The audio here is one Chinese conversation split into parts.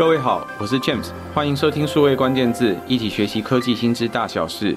各位好，我是 James，欢迎收听数位关键字，一起学习科技新知大小事。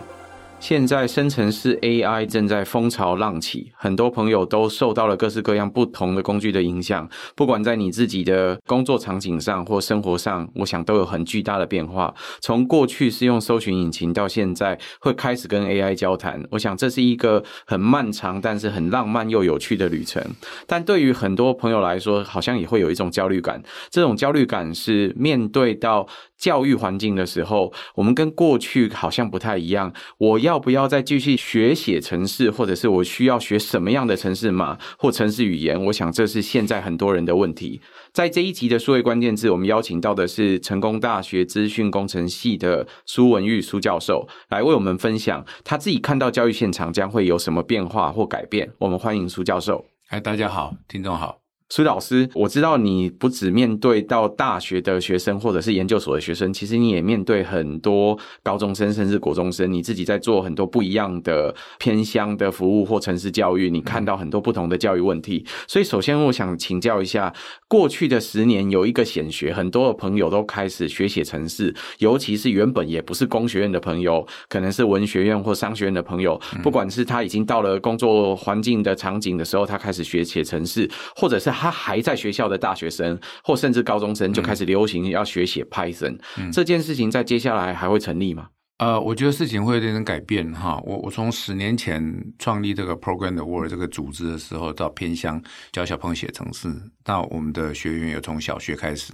现在生成式 AI 正在风潮浪起，很多朋友都受到了各式各样不同的工具的影响。不管在你自己的工作场景上或生活上，我想都有很巨大的变化。从过去是用搜寻引擎，到现在会开始跟 AI 交谈，我想这是一个很漫长，但是很浪漫又有趣的旅程。但对于很多朋友来说，好像也会有一种焦虑感。这种焦虑感是面对到教育环境的时候，我们跟过去好像不太一样。我要不要再继续学写程式，或者是我需要学什么样的程式码或程式语言？我想这是现在很多人的问题。在这一集的数位关键字，我们邀请到的是成功大学资讯工程系的苏文玉苏教授，来为我们分享他自己看到教育现场将会有什么变化或改变。我们欢迎苏教授。嗨，大家好，听众好。苏老师，我知道你不只面对到大学的学生或者是研究所的学生，其实你也面对很多高中生甚至国中生。你自己在做很多不一样的偏乡的服务或城市教育，你看到很多不同的教育问题。所以，首先我想请教一下，过去的十年有一个显学，很多的朋友都开始学写城市，尤其是原本也不是工学院的朋友，可能是文学院或商学院的朋友，不管是他已经到了工作环境的场景的时候，他开始学写城市，或者是他还在学校的大学生，或甚至高中生就开始流行要学写 Python，嗯，这件事情在接下来还会成立吗？呃，我觉得事情会有点改变哈。我我从十年前创立这个 Program the World 这个组织的时候，到偏乡教小朋友写程式，到我们的学员有从小学开始，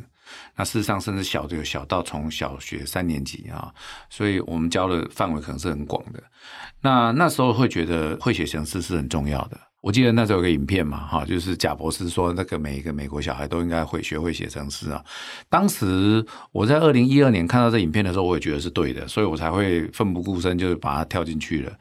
那事实上甚至小的有小到从小学三年级啊，所以我们教的范围可能是很广的。那那时候会觉得会写程式是很重要的。我记得那时候有个影片嘛，哈，就是贾博士说那个每一个美国小孩都应该会学会写程式啊。当时我在二零一二年看到这影片的时候，我也觉得是对的，所以我才会奋不顾身，就是把它跳进去了。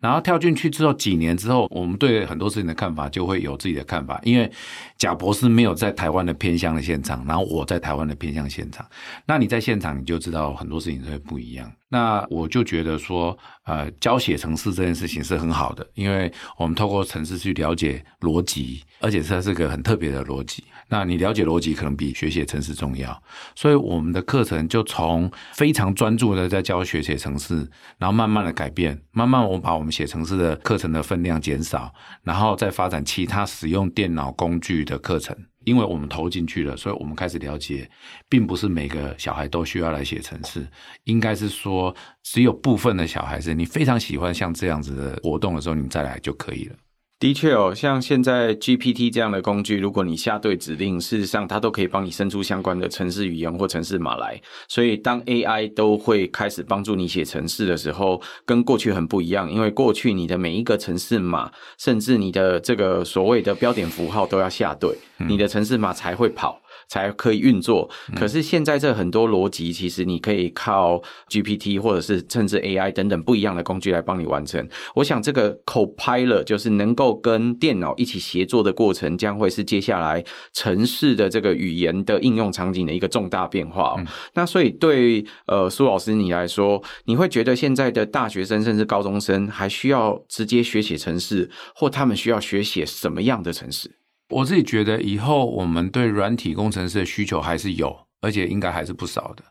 然后跳进去之后，几年之后，我们对很多事情的看法就会有自己的看法。因为贾博士没有在台湾的偏乡的现场，然后我在台湾的偏乡现场，那你在现场你就知道很多事情都会不一样。那我就觉得说，呃，教写程式这件事情是很好的，因为我们透过程式去了解逻辑，而且它是个很特别的逻辑。那你了解逻辑，可能比学写程式重要。所以我们的课程就从非常专注的在教学写程式，然后慢慢的改变，慢慢我把我们写程式的课程的分量减少，然后再发展其他使用电脑工具的课程。因为我们投进去了，所以我们开始了解，并不是每个小孩都需要来写程式，应该是说只有部分的小孩子，你非常喜欢像这样子的活动的时候，你再来就可以了。的确哦，像现在 GPT 这样的工具，如果你下对指令，事实上它都可以帮你生出相关的城市语言或城市码来。所以当 AI 都会开始帮助你写城市的时候，跟过去很不一样。因为过去你的每一个城市码，甚至你的这个所谓的标点符号都要下对，你的城市码才会跑。才可以运作。可是现在这很多逻辑，其实你可以靠 GPT 或者是甚至 AI 等等不一样的工具来帮你完成。我想这个 Copilot 就是能够跟电脑一起协作的过程，将会是接下来城市的这个语言的应用场景的一个重大变化。嗯。那所以对呃苏老师你来说，你会觉得现在的大学生甚至高中生还需要直接学写城市，或他们需要学写什么样的程式？我自己觉得，以后我们对软体工程师的需求还是有，而且应该还是不少的。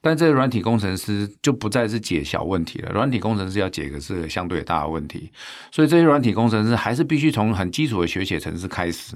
但这个软体工程师就不再是解小问题了，软体工程师要解的是相对大的问题。所以这些软体工程师还是必须从很基础的学写程式开始。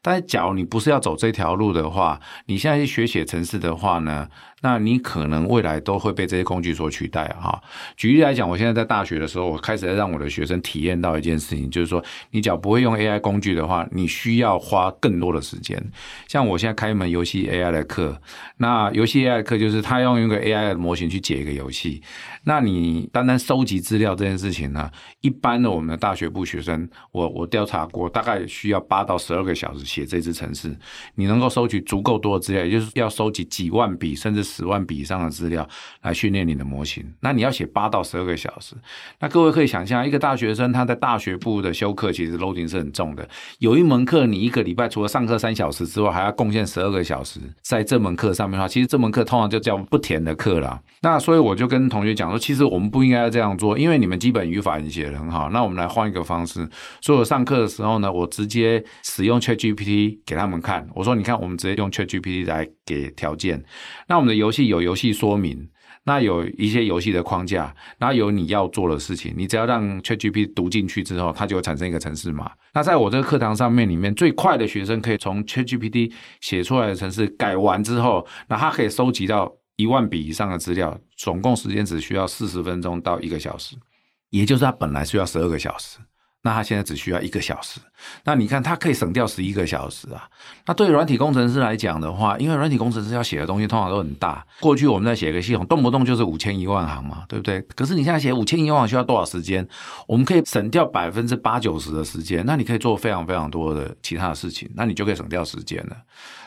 但，假如你不是要走这条路的话，你现在去学写程式的话呢，那你可能未来都会被这些工具所取代哈。举例来讲，我现在在大学的时候，我开始在让我的学生体验到一件事情，就是说，你只要不会用 AI 工具的话，你需要花更多的时间。像我现在开一门游戏 AI 的课，那游戏 AI 的课就是他用一个 AI 的模型去解一个游戏。那你单单收集资料这件事情呢，一般的我们的大学部学生，我我调查过，大概需要八到十二个小时。写这支程式，你能够收集足够多的资料，也就是要收集几万笔甚至十万笔以上的资料来训练你的模型。那你要写八到十二个小时，那各位可以想象，一个大学生他在大学部的修课其实 loading 是很重的。有一门课，你一个礼拜除了上课三小时之外，还要贡献十二个小时在这门课上面的话，其实这门课通常就叫不填的课了。那所以我就跟同学讲说，其实我们不应该要这样做，因为你们基本语法已经写得很好。那我们来换一个方式，所以我上课的时候呢，我直接使用。ChatGPT 给他们看，我说你看，我们直接用 ChatGPT 来给条件。那我们的游戏有游戏说明，那有一些游戏的框架，然后有你要做的事情，你只要让 ChatGPT 读进去之后，它就会产生一个程式码。那在我这个课堂上面里面，最快的学生可以从 ChatGPT 写出来的程式改完之后，那他可以收集到一万笔以上的资料，总共时间只需要四十分钟到一个小时，也就是他本来需要十二个小时。那他现在只需要一个小时，那你看他可以省掉十一个小时啊。那对软体工程师来讲的话，因为软体工程师要写的东西通常都很大，过去我们在写一个系统，动不动就是五千一万行嘛，对不对？可是你现在写五千一万行需要多少时间？我们可以省掉百分之八九十的时间，那你可以做非常非常多的其他的事情，那你就可以省掉时间了。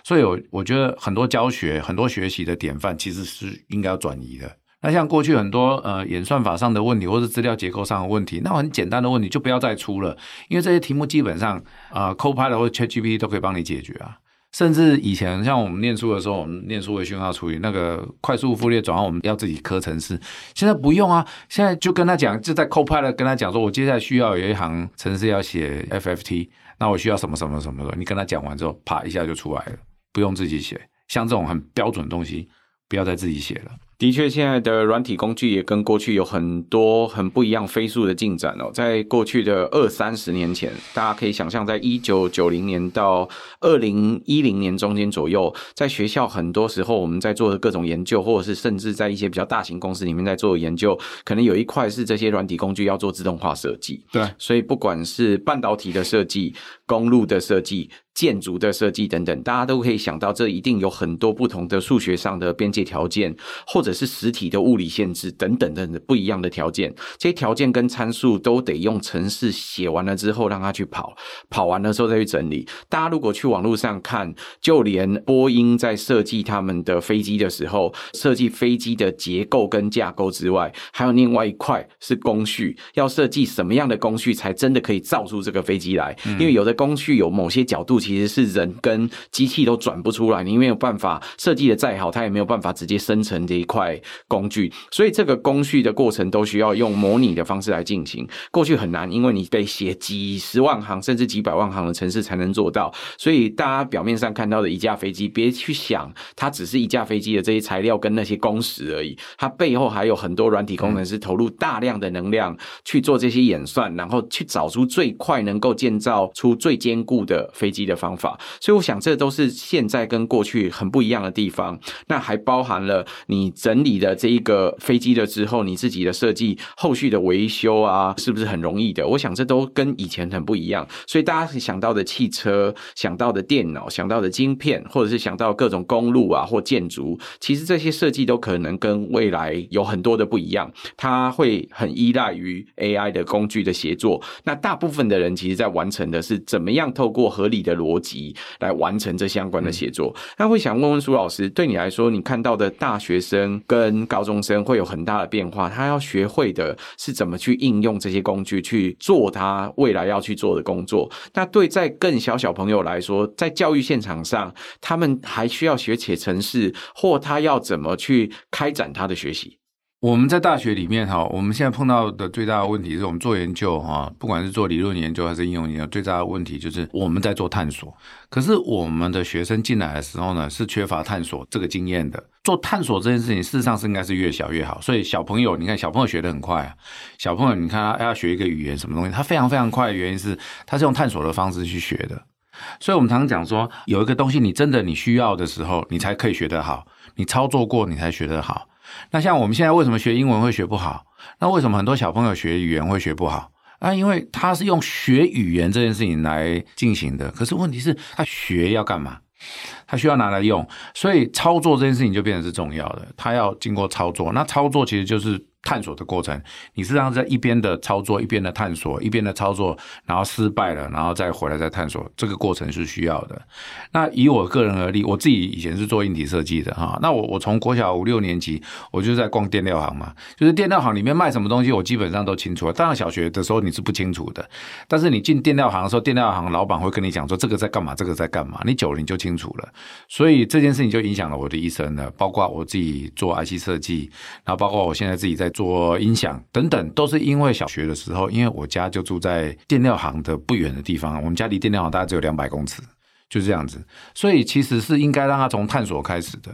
所以我，我我觉得很多教学、很多学习的典范其实是应该要转移的。那像过去很多呃演算法上的问题，或是资料结构上的问题，那很简单的问题就不要再出了，因为这些题目基本上啊、呃、Copilot 或者 ChatGPT 都可以帮你解决啊。甚至以前像我们念书的时候，我们念数位讯号处理那个快速复列转换，我们要自己刻程式，现在不用啊，现在就跟他讲，就在 Copilot 跟他讲说，我接下来需要有一行程式要写 FFT，那我需要什么什么什么的，你跟他讲完之后，啪一下就出来了，不用自己写。像这种很标准的东西，不要再自己写了。的确，现在的软体工具也跟过去有很多很不一样、飞速的进展哦。在过去的二三十年前，大家可以想象，在一九九零年到二零一零年中间左右，在学校很多时候我们在做的各种研究，或者是甚至在一些比较大型公司里面在做的研究，可能有一块是这些软体工具要做自动化设计。对，所以不管是半导体的设计、公路的设计、建筑的设计等等，大家都可以想到，这一定有很多不同的数学上的边界条件，或者是实体的物理限制等等等等不一样的条件，这些条件跟参数都得用程式写完了之后让它去跑，跑完了之后再去整理。大家如果去网络上看，就连波音在设计他们的飞机的时候，设计飞机的结构跟架构之外，还有另外一块是工序，要设计什么样的工序才真的可以造出这个飞机来？因为有的工序有某些角度其实是人跟机器都转不出来，你没有办法设计的再好，它也没有办法直接生成这一块。工具，所以这个工序的过程都需要用模拟的方式来进行。过去很难，因为你得写几十万行甚至几百万行的程式才能做到。所以大家表面上看到的一架飞机，别去想它只是一架飞机的这些材料跟那些工时而已，它背后还有很多软体工程师投入大量的能量去做这些演算，然后去找出最快能够建造出最坚固的飞机的方法。所以我想，这都是现在跟过去很不一样的地方。那还包含了你整理的这一个飞机了之后，你自己的设计后续的维修啊，是不是很容易的？我想这都跟以前很不一样。所以大家想到的汽车、想到的电脑、想到的晶片，或者是想到各种公路啊或建筑，其实这些设计都可能跟未来有很多的不一样。它会很依赖于 AI 的工具的协作。那大部分的人其实在完成的是怎么样透过合理的逻辑来完成这相关的写作。那会想问问苏老师，对你来说，你看到的大学生跟跟高中生会有很大的变化，他要学会的是怎么去应用这些工具去做他未来要去做的工作。那对在更小小朋友来说，在教育现场上，他们还需要学写程式，或他要怎么去开展他的学习？我们在大学里面哈，我们现在碰到的最大的问题是我们做研究哈，不管是做理论研究还是应用研究，最大的问题就是我们在做探索。可是我们的学生进来的时候呢，是缺乏探索这个经验的。做探索这件事情，事实上是应该是越小越好。所以小朋友，你看小朋友学得很快啊。小朋友，你看他要学一个语言什么东西，他非常非常快的原因是他是用探索的方式去学的。所以我们常常讲说，有一个东西你真的你需要的时候，你才可以学得好。你操作过，你才学得好。那像我们现在为什么学英文会学不好？那为什么很多小朋友学语言会学不好？啊，因为他是用学语言这件事情来进行的。可是问题是，他学要干嘛？他需要拿来用，所以操作这件事情就变成是重要的。他要经过操作，那操作其实就是。探索的过程，你实际上在一边的操作，一边的探索，一边的操作，然后失败了，然后再回来再探索，这个过程是需要的。那以我个人而立，我自己以前是做硬体设计的哈，那我我从国小五六年级，我就在逛电料行嘛，就是电料行里面卖什么东西，我基本上都清楚了。当然小学的时候你是不清楚的，但是你进电料行的时候，电料行老板会跟你讲说这个在干嘛，这个在干嘛，你久了你就清楚了。所以这件事情就影响了我的一生了，包括我自己做 IC 设计，然后包括我现在自己在。做音响等等，都是因为小学的时候，因为我家就住在电料行的不远的地方，我们家离电料行大概只有两百公尺，就是这样子。所以其实是应该让他从探索开始的。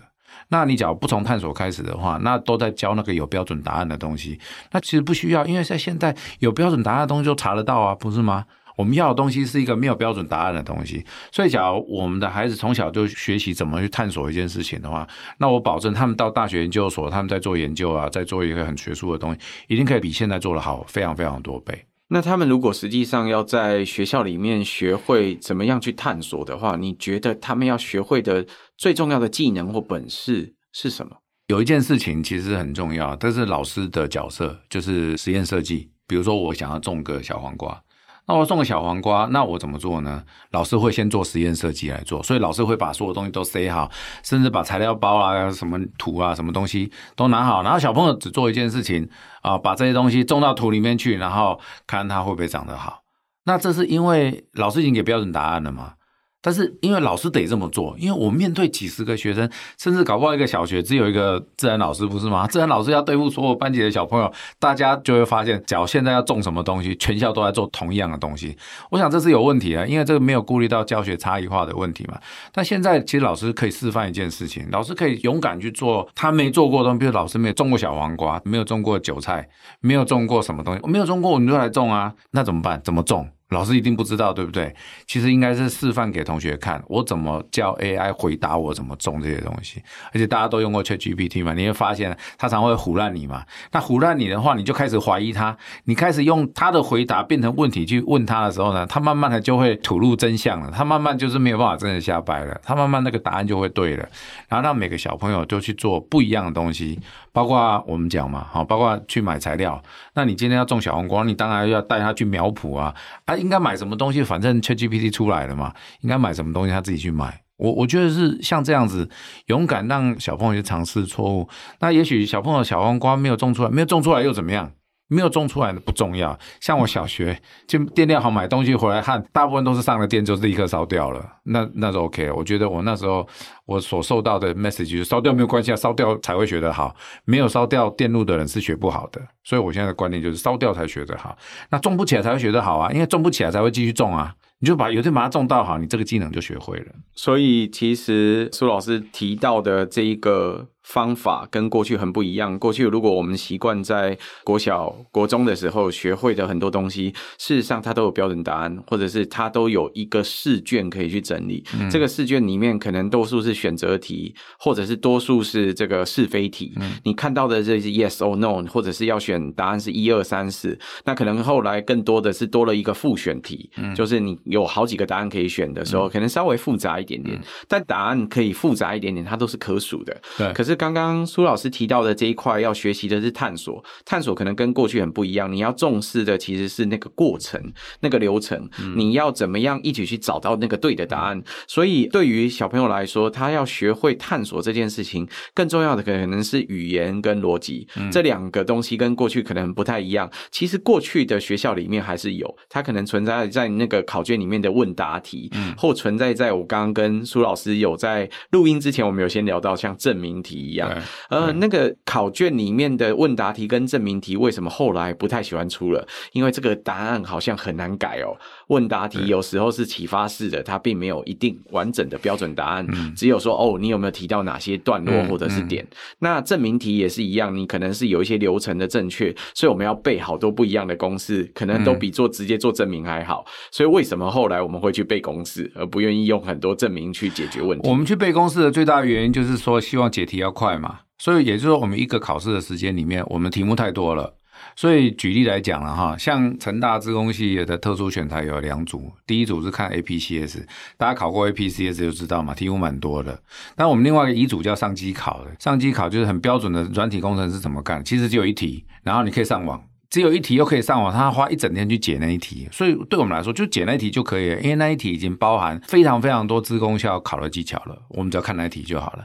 那你假如不从探索开始的话，那都在教那个有标准答案的东西，那其实不需要，因为在现在有标准答案的东西就查得到啊，不是吗？我们要的东西是一个没有标准答案的东西，所以假如我们的孩子从小就学习怎么去探索一件事情的话，那我保证他们到大学研究所，他们在做研究啊，在做一个很学术的东西，一定可以比现在做的好非常非常多倍。那他们如果实际上要在学校里面学会怎么样去探索的话，你觉得他们要学会的最重要的技能或本事是什么？有一件事情其实很重要，但是老师的角色就是实验设计。比如说，我想要种个小黄瓜。那我种个小黄瓜，那我怎么做呢？老师会先做实验设计来做，所以老师会把所有东西都塞好，甚至把材料包啊、什么土啊、什么东西都拿好。然后小朋友只做一件事情啊，把这些东西种到土里面去，然后看它会不会长得好。那这是因为老师已经给标准答案了嘛？但是因为老师得这么做，因为我面对几十个学生，甚至搞不好一个小学只有一个自然老师，不是吗？自然老师要对付所有班级的小朋友，大家就会发现，假如现在要种什么东西，全校都在做同样的东西，我想这是有问题的，因为这个没有顾虑到教学差异化的问题嘛。但现在其实老师可以示范一件事情，老师可以勇敢去做他没做过的东西，比如老师没有种过小黄瓜，没有种过韭菜，没有种过什么东西，我没有种过，我们就来种啊，那怎么办？怎么种？老师一定不知道，对不对？其实应该是示范给同学看，我怎么叫 AI 回答我怎么种这些东西。而且大家都用过 ChatGPT 嘛，你会发现他常会唬烂你嘛。那唬烂你的话，你就开始怀疑他，你开始用他的回答变成问题去问他的时候呢，他慢慢的就会吐露真相了。他慢慢就是没有办法真的瞎掰了，他慢慢那个答案就会对了。然后让每个小朋友都去做不一样的东西，包括我们讲嘛，好，包括去买材料。那你今天要种小黄瓜，你当然要带他去苗圃啊，啊。应该买什么东西？反正 ChatGPT 出来了嘛，应该买什么东西他自己去买。我我觉得是像这样子，勇敢让小朋友去尝试错误。那也许小朋友小黄瓜没有种出来，没有种出来又怎么样？没有种出来的不重要，像我小学就电量好买东西回来看，大部分都是上了电就立刻烧掉了，那那是 OK。我觉得我那时候我所受到的 message 就是烧掉没有关系啊，烧掉才会学得好，没有烧掉电路的人是学不好的。所以我现在的观念就是烧掉才学得好，那种不起来才会学得好啊，因为种不起来才会继续种啊。你就把有些把它种到好，你这个技能就学会了。所以其实苏老师提到的这一个。方法跟过去很不一样。过去如果我们习惯在国小、国中的时候学会的很多东西，事实上它都有标准答案，或者是它都有一个试卷可以去整理。嗯、这个试卷里面可能多数是选择题，或者是多数是这个是非题。嗯、你看到的这些 yes or no，或者是要选答案是一二三四。那可能后来更多的是多了一个复选题，嗯、就是你有好几个答案可以选的时候，嗯、可能稍微复杂一点点，嗯、但答案可以复杂一点点，它都是可数的。对，可是。刚刚苏老师提到的这一块，要学习的是探索。探索可能跟过去很不一样，你要重视的其实是那个过程、那个流程。你要怎么样一起去找到那个对的答案？所以对于小朋友来说，他要学会探索这件事情，更重要的可能是语言跟逻辑这两个东西，跟过去可能不太一样。其实过去的学校里面还是有，它可能存在在那个考卷里面的问答题，或存在在我刚刚跟苏老师有在录音之前，我们有先聊到像证明题。一样，呃，那个考卷里面的问答题跟证明题，为什么后来不太喜欢出了？因为这个答案好像很难改哦。问答题有时候是启发式的，它并没有一定完整的标准答案，只有说哦，你有没有提到哪些段落或者是点？那证明题也是一样，你可能是有一些流程的正确，所以我们要背好多不一样的公式，可能都比做直接做证明还好。所以为什么后来我们会去背公式，而不愿意用很多证明去解决问题？我们去背公式的最大原因就是说，希望解题要快嘛。所以也就是说，我们一个考试的时间里面，我们题目太多了。所以举例来讲了哈，像成大资工系的特殊选材有两组，第一组是看 APCS，大家考过 APCS 就知道嘛，题目蛮多的。但我们另外一个一组叫上机考的，上机考就是很标准的软体工程师怎么干，其实就有一题，然后你可以上网。只有一题又可以上网，他花一整天去解那一题，所以对我们来说就解那一题就可以了，因为那一题已经包含非常非常多资工校考的技巧了，我们只要看那一题就好了。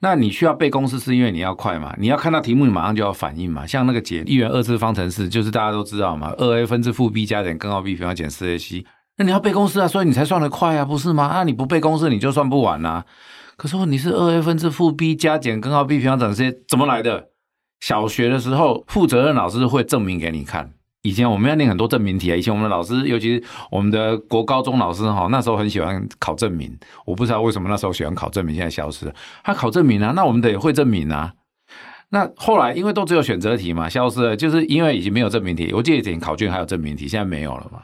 那你需要背公式，是因为你要快嘛？你要看到题目，你马上就要反应嘛。像那个解一元二次方程式，就是大家都知道嘛，二 a 分之负 b 加减根号 b 平方减四 ac，那你要背公式啊，所以你才算得快啊，不是吗？那你不背公式，你就算不完啊。可是问题是二 a 分之负 b 加减根号 b 平方整这些怎么来的？小学的时候，负责任老师会证明给你看，以前我们要念很多证明题啊。以前我们的老师，尤其是我们的国高中老师哈，那时候很喜欢考证明。我不知道为什么那时候喜欢考证明，现在消失了。他考证明啊，那我们得会证明啊。那后来因为都只有选择题嘛，消失了，就是因为已经没有证明题。我记得以前考卷还有证明题，现在没有了嘛。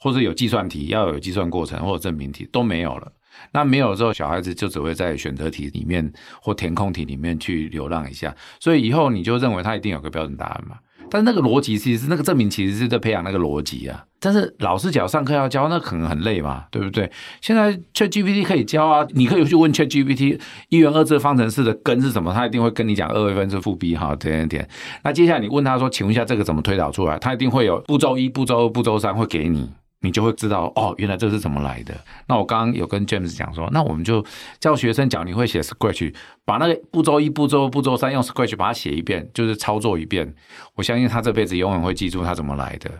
或者有计算题，要有计算过程或者证明题都没有了。那没有之后，小孩子就只会在选择题里面或填空题里面去流浪一下。所以以后你就认为他一定有个标准答案嘛？但那个逻辑其实是那个证明，其实是在培养那个逻辑啊。但是老师讲上课要教，那可能很累嘛，对不对？现在 ChatGPT 可以教啊，你可以去问 ChatGPT 一元二次方程式的根是什么，他一定会跟你讲二 a 分之负 b 哈，点点点。那接下来你问他说，请问一下这个怎么推导出来？他一定会有步骤一、步骤二、步骤三会给你。你就会知道哦，原来这是怎么来的。那我刚刚有跟 James 讲说，那我们就叫学生讲，你会写 Scratch，把那个步骤一、步骤、步骤三用 Scratch 把它写一遍，就是操作一遍。我相信他这辈子永远会记住他怎么来的。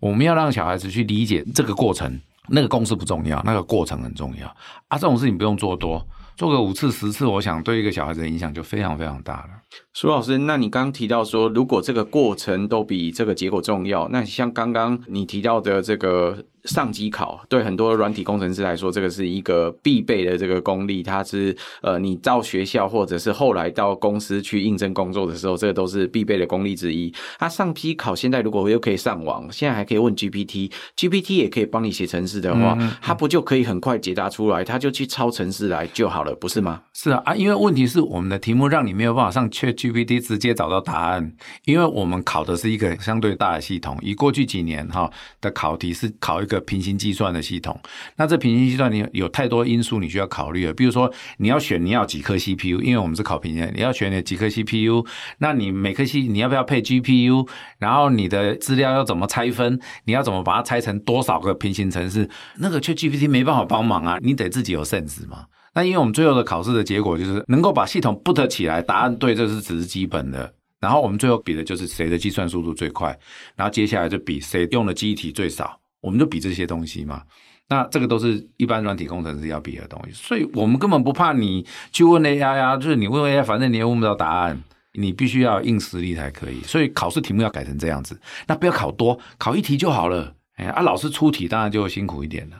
我们要让小孩子去理解这个过程，那个公式不重要，那个过程很重要啊。这种事情不用做多，做个五次、十次，我想对一个小孩子的影响就非常非常大了。苏老师，那你刚刚提到说，如果这个过程都比这个结果重要，那像刚刚你提到的这个。上机考对很多软体工程师来说，这个是一个必备的这个功力。它是呃，你到学校或者是后来到公司去应征工作的时候，这个都是必备的功力之一。它上机考现在如果又可以上网，现在还可以问 GPT，GPT 也可以帮你写程式的话，它不就可以很快解答出来？它就去抄程式来就好了，不是吗？是啊啊，因为问题是我们的题目让你没有办法上 ChatGPT 直接找到答案，因为我们考的是一个相对大的系统。以过去几年哈的考题是考一个。平行计算的系统，那这平行计算你有太多因素你需要考虑了。比如说你要选你要几颗 CPU，因为我们是考平行，你要选你几颗 CPU，那你每颗 C 你要不要配 GPU？然后你的资料要怎么拆分？你要怎么把它拆成多少个平行程式？那个却 GPT 没办法帮忙啊，你得自己有 sense 嘛。那因为我们最后的考试的结果就是能够把系统 put 起来，答案对，这是只是基本的。然后我们最后比的就是谁的计算速度最快，然后接下来就比谁用的记忆体最少。我们就比这些东西嘛，那这个都是一般软体工程师要比的东西，所以我们根本不怕你去问 AI 啊，就是你问 AI，反正你也问不到答案，你必须要硬实力才可以。所以考试题目要改成这样子，那不要考多，考一题就好了。哎，啊，老师出题当然就辛苦一点了。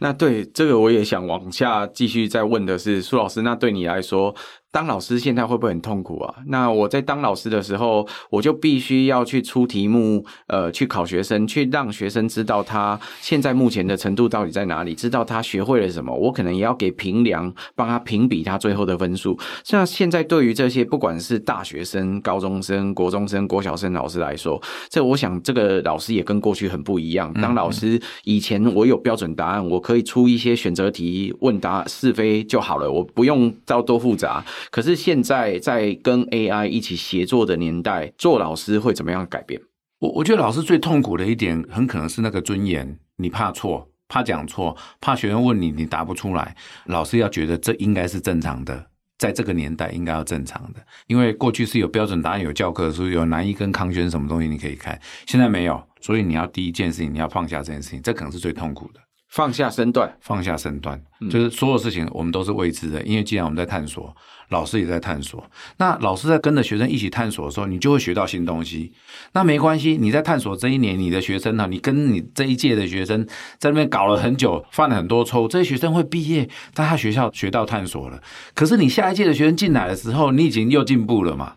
那对这个我也想往下继续再问的是，苏老师，那对你来说，当老师现在会不会很痛苦啊？那我在当老师的时候，我就必须要去出题目，呃，去考学生，去让学生知道他现在目前的程度到底在哪里，知道他学会了什么。我可能也要给评量，帮他评比他最后的分数。像现在对于这些不管是大学生、高中生、国中生、国小生老师来说，这我想这个老师也跟过去很不一样。当老师以前我有标准答案，我可以出一些选择题、问答是非就好了，我不用到多复杂。可是现在在跟 AI 一起协作的年代，做老师会怎么样改变？我我觉得老师最痛苦的一点，很可能是那个尊严。你怕错，怕讲错，怕学生问你，你答不出来。老师要觉得这应该是正常的，在这个年代应该要正常的。因为过去是有标准答案、有教科书、有南一跟康轩什么东西你可以看，现在没有。所以你要第一件事情，你要放下这件事情，这可能是最痛苦的。放下身段，放下身段，就是所有事情我们都是未知的。因为既然我们在探索，老师也在探索。那老师在跟着学生一起探索的时候，你就会学到新东西。那没关系，你在探索这一年，你的学生呢，你跟你这一届的学生在那边搞了很久，犯了很多错误，这些学生会毕业，在他学校学到探索了。可是你下一届的学生进来的时候，你已经又进步了嘛？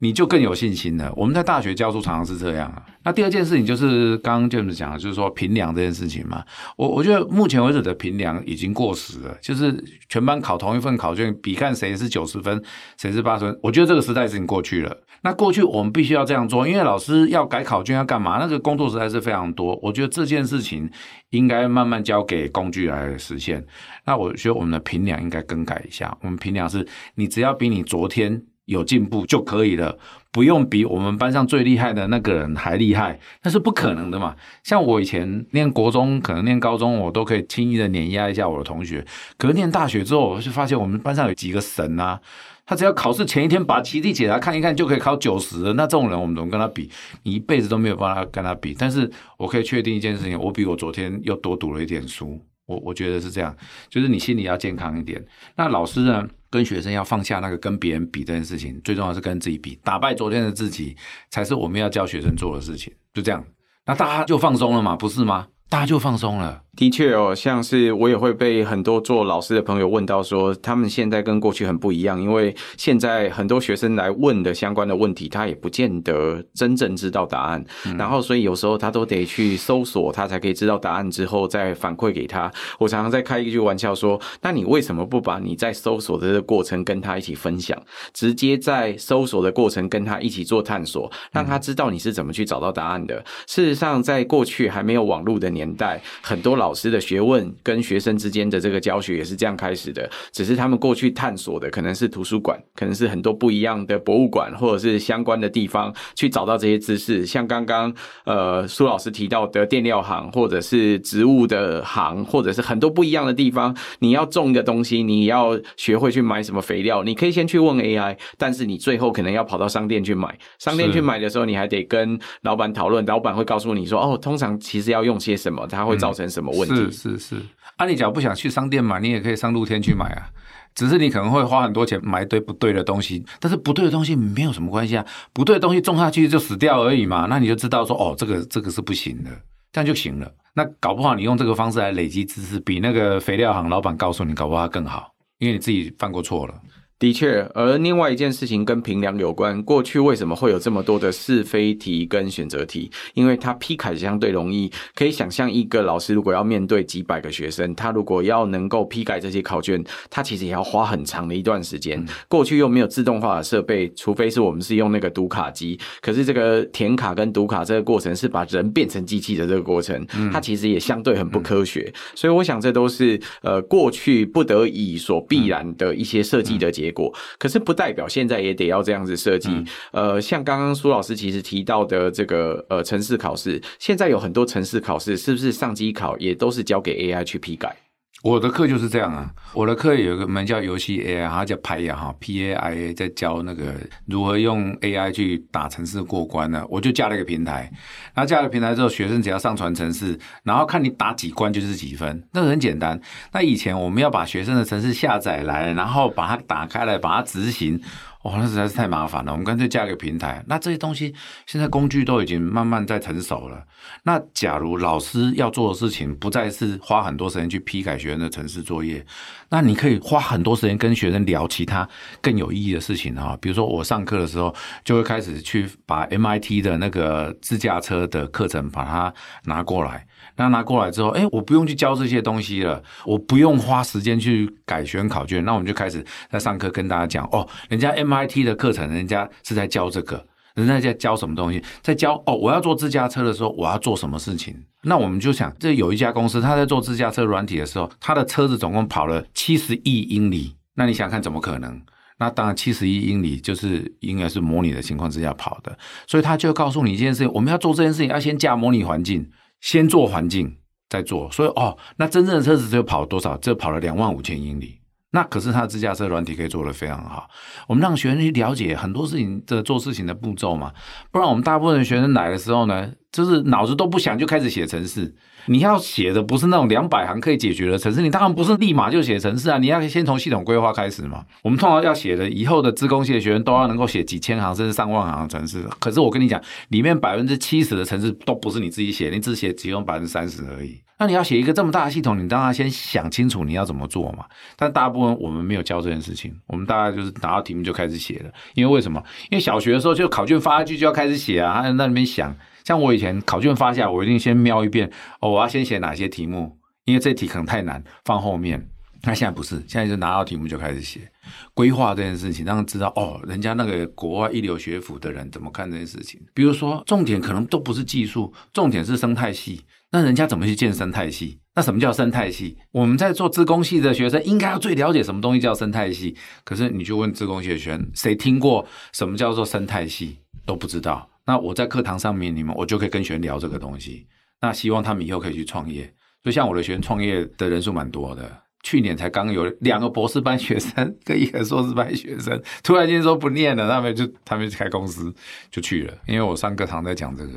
你就更有信心了。我们在大学教书常常是这样啊。那第二件事情就是刚刚 James 讲的，就是说评量这件事情嘛。我我觉得目前为止的评量已经过时了，就是全班考同一份考卷，比看谁是九十分，谁是八十分。我觉得这个时代已经过去了。那过去我们必须要这样做，因为老师要改考卷要干嘛？那个工作实在是非常多。我觉得这件事情应该慢慢交给工具来实现。那我觉得我们的评量应该更改一下。我们评量是你只要比你昨天。有进步就可以了，不用比我们班上最厉害的那个人还厉害，那是不可能的嘛。像我以前念国中，可能念高中，我都可以轻易的碾压一下我的同学。可是念大学之后，我就发现我们班上有几个神啊，他只要考试前一天把题题解答看一看，就可以考九十。那这种人，我们怎么跟他比？你一辈子都没有办法跟他比。但是我可以确定一件事情，我比我昨天又多读了一点书。我我觉得是这样，就是你心里要健康一点。那老师呢，跟学生要放下那个跟别人比这件事情，最重要是跟自己比，打败昨天的自己才是我们要教学生做的事情。就这样，那大家就放松了嘛，不是吗？大家就放松了。的确哦，像是我也会被很多做老师的朋友问到说，他们现在跟过去很不一样，因为现在很多学生来问的相关的问题，他也不见得真正知道答案，嗯、然后所以有时候他都得去搜索，他才可以知道答案之后再反馈给他。我常常在开一句玩笑说，那你为什么不把你在搜索的这个过程跟他一起分享，直接在搜索的过程跟他一起做探索，让他知道你是怎么去找到答案的。事实上，在过去还没有网络的年代，很多老老师的学问跟学生之间的这个教学也是这样开始的，只是他们过去探索的可能是图书馆，可能是很多不一样的博物馆或者是相关的地方去找到这些知识。像刚刚呃苏老师提到的电料行，或者是植物的行，或者是很多不一样的地方，你要种一个东西，你要学会去买什么肥料，你可以先去问 AI，但是你最后可能要跑到商店去买。商店去买的时候，你还得跟老板讨论，老板会告诉你说，哦，通常其实要用些什么，它会造成什么是是是，啊，你假如不想去商店买，你也可以上露天去买啊。只是你可能会花很多钱买一堆不对的东西，但是不对的东西没有什么关系啊，不对的东西种下去就死掉而已嘛。那你就知道说，哦，这个这个是不行的，这样就行了。那搞不好你用这个方式来累积知识，比那个肥料行老板告诉你，搞不好更好，因为你自己犯过错了。的确，而另外一件事情跟平量有关。过去为什么会有这么多的是非题跟选择题？因为它批改相对容易。可以想象，一个老师如果要面对几百个学生，他如果要能够批改这些考卷，他其实也要花很长的一段时间。过去又没有自动化的设备，除非是我们是用那个读卡机。可是这个填卡跟读卡这个过程是把人变成机器的这个过程，它其实也相对很不科学。所以我想，这都是呃过去不得已所必然的一些设计的结果。结果，可是不代表现在也得要这样子设计。呃，像刚刚苏老师其实提到的这个呃城市考试，现在有很多城市考试，是不是上机考也都是交给 AI 去批改？我的课就是这样啊，我的课有一个门叫游戏 AI，它叫拍呀哈，P A I A，在教那个如何用 AI 去打城市过关呢。我就架了一个平台，然后架了平台之后，学生只要上传城市，然后看你打几关就是几分，那个很简单。那以前我们要把学生的城市下载来，然后把它打开来，把它执行。哇，那实在是太麻烦了。我们干脆加个平台。那这些东西现在工具都已经慢慢在成熟了。那假如老师要做的事情不再是花很多时间去批改学生的程式作业，那你可以花很多时间跟学生聊其他更有意义的事情啊。比如说我上课的时候就会开始去把 MIT 的那个自驾车的课程把它拿过来。那拿过来之后，哎，我不用去教这些东西了，我不用花时间去改学生考卷。那我们就开始在上课跟大家讲，哦，人家 MIT 的课程，人家是在教这个，人家在教什么东西，在教哦，我要做自驾车的时候，我要做什么事情？那我们就想，这有一家公司，他在做自驾车软体的时候，他的车子总共跑了七十亿英里。那你想看怎么可能？那当然，七十亿英里就是应该是模拟的情况之下跑的，所以他就告诉你一件事情：我们要做这件事情，要先架模拟环境。先做环境，再做，所以哦，那真正的车子只有跑了多少？只有跑了两万五千英里。那可是他的自驾车软体可以做得非常好。我们让学生去了解很多事情的做事情的步骤嘛，不然我们大部分的学生来的时候呢，就是脑子都不想就开始写程式。你要写的不是那种两百行可以解决的程式，你当然不是立马就写程式啊，你要先从系统规划开始嘛。我们通常要写的，以后的资工系的学员都要能够写几千行甚至上万行的程式。可是我跟你讲，里面百分之七十的程式都不是你自己写，你只写其中百分之三十而已。那你要写一个这么大的系统，你当然先想清楚你要怎么做嘛。但大部分我们没有教这件事情，我们大概就是拿到题目就开始写了。因为为什么？因为小学的时候就考卷发下去就要开始写啊，他在那里面想。像我以前考卷发下来，我一定先瞄一遍哦，我要先写哪些题目，因为这题可能太难，放后面。那现在不是，现在就拿到题目就开始写，规划这件事情，让人知道哦，人家那个国外一流学府的人怎么看这件事情。比如说，重点可能都不是技术，重点是生态系。那人家怎么去建生态系？那什么叫生态系？我们在做自工系的学生应该要最了解什么东西叫生态系。可是你去问自工系的学生，谁听过什么叫做生态系？都不知道。那我在课堂上面，你们我就可以跟学生聊这个东西。那希望他们以后可以去创业。就像我的学生创业的人数蛮多的，去年才刚有两个博士班学生跟一个硕士班学生，突然间说不念了，他们就他们就开公司就去了。因为我上课堂在讲这个。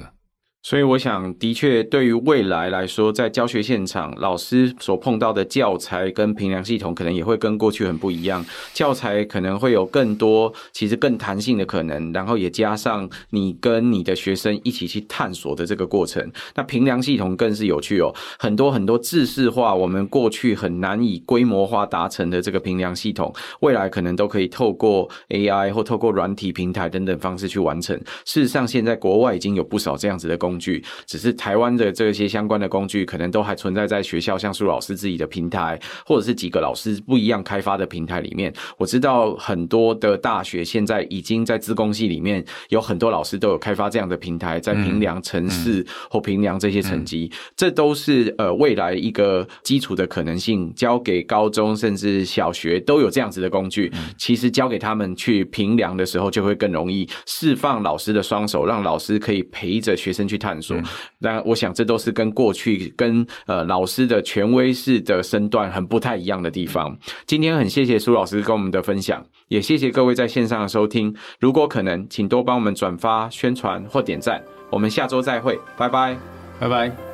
所以我想，的确，对于未来来说，在教学现场，老师所碰到的教材跟评量系统，可能也会跟过去很不一样。教材可能会有更多，其实更弹性的可能，然后也加上你跟你的学生一起去探索的这个过程。那评量系统更是有趣哦，很多很多制式化，我们过去很难以规模化达成的这个评量系统，未来可能都可以透过 AI 或透过软体平台等等方式去完成。事实上，现在国外已经有不少这样子的工具，只是台湾的这些相关的工具可能都还存在在学校，像苏老师自己的平台，或者是几个老师不一样开发的平台里面。我知道很多的大学现在已经在自工系里面有很多老师都有开发这样的平台，在评量城市或评量这些成绩，这都是呃未来一个基础的可能性。交给高中甚至小学都有这样子的工具，其实交给他们去评量的时候就会更容易，释放老师的双手，让老师可以陪着学生去探索。那我想，这都是跟过去跟呃老师的权威式的身段很不太一样的地方。今天很谢谢苏老师跟我们的分享，也谢谢各位在线上的收听。如果可能，请多帮我们转发、宣传或点赞。我们下周再会，拜拜，拜拜。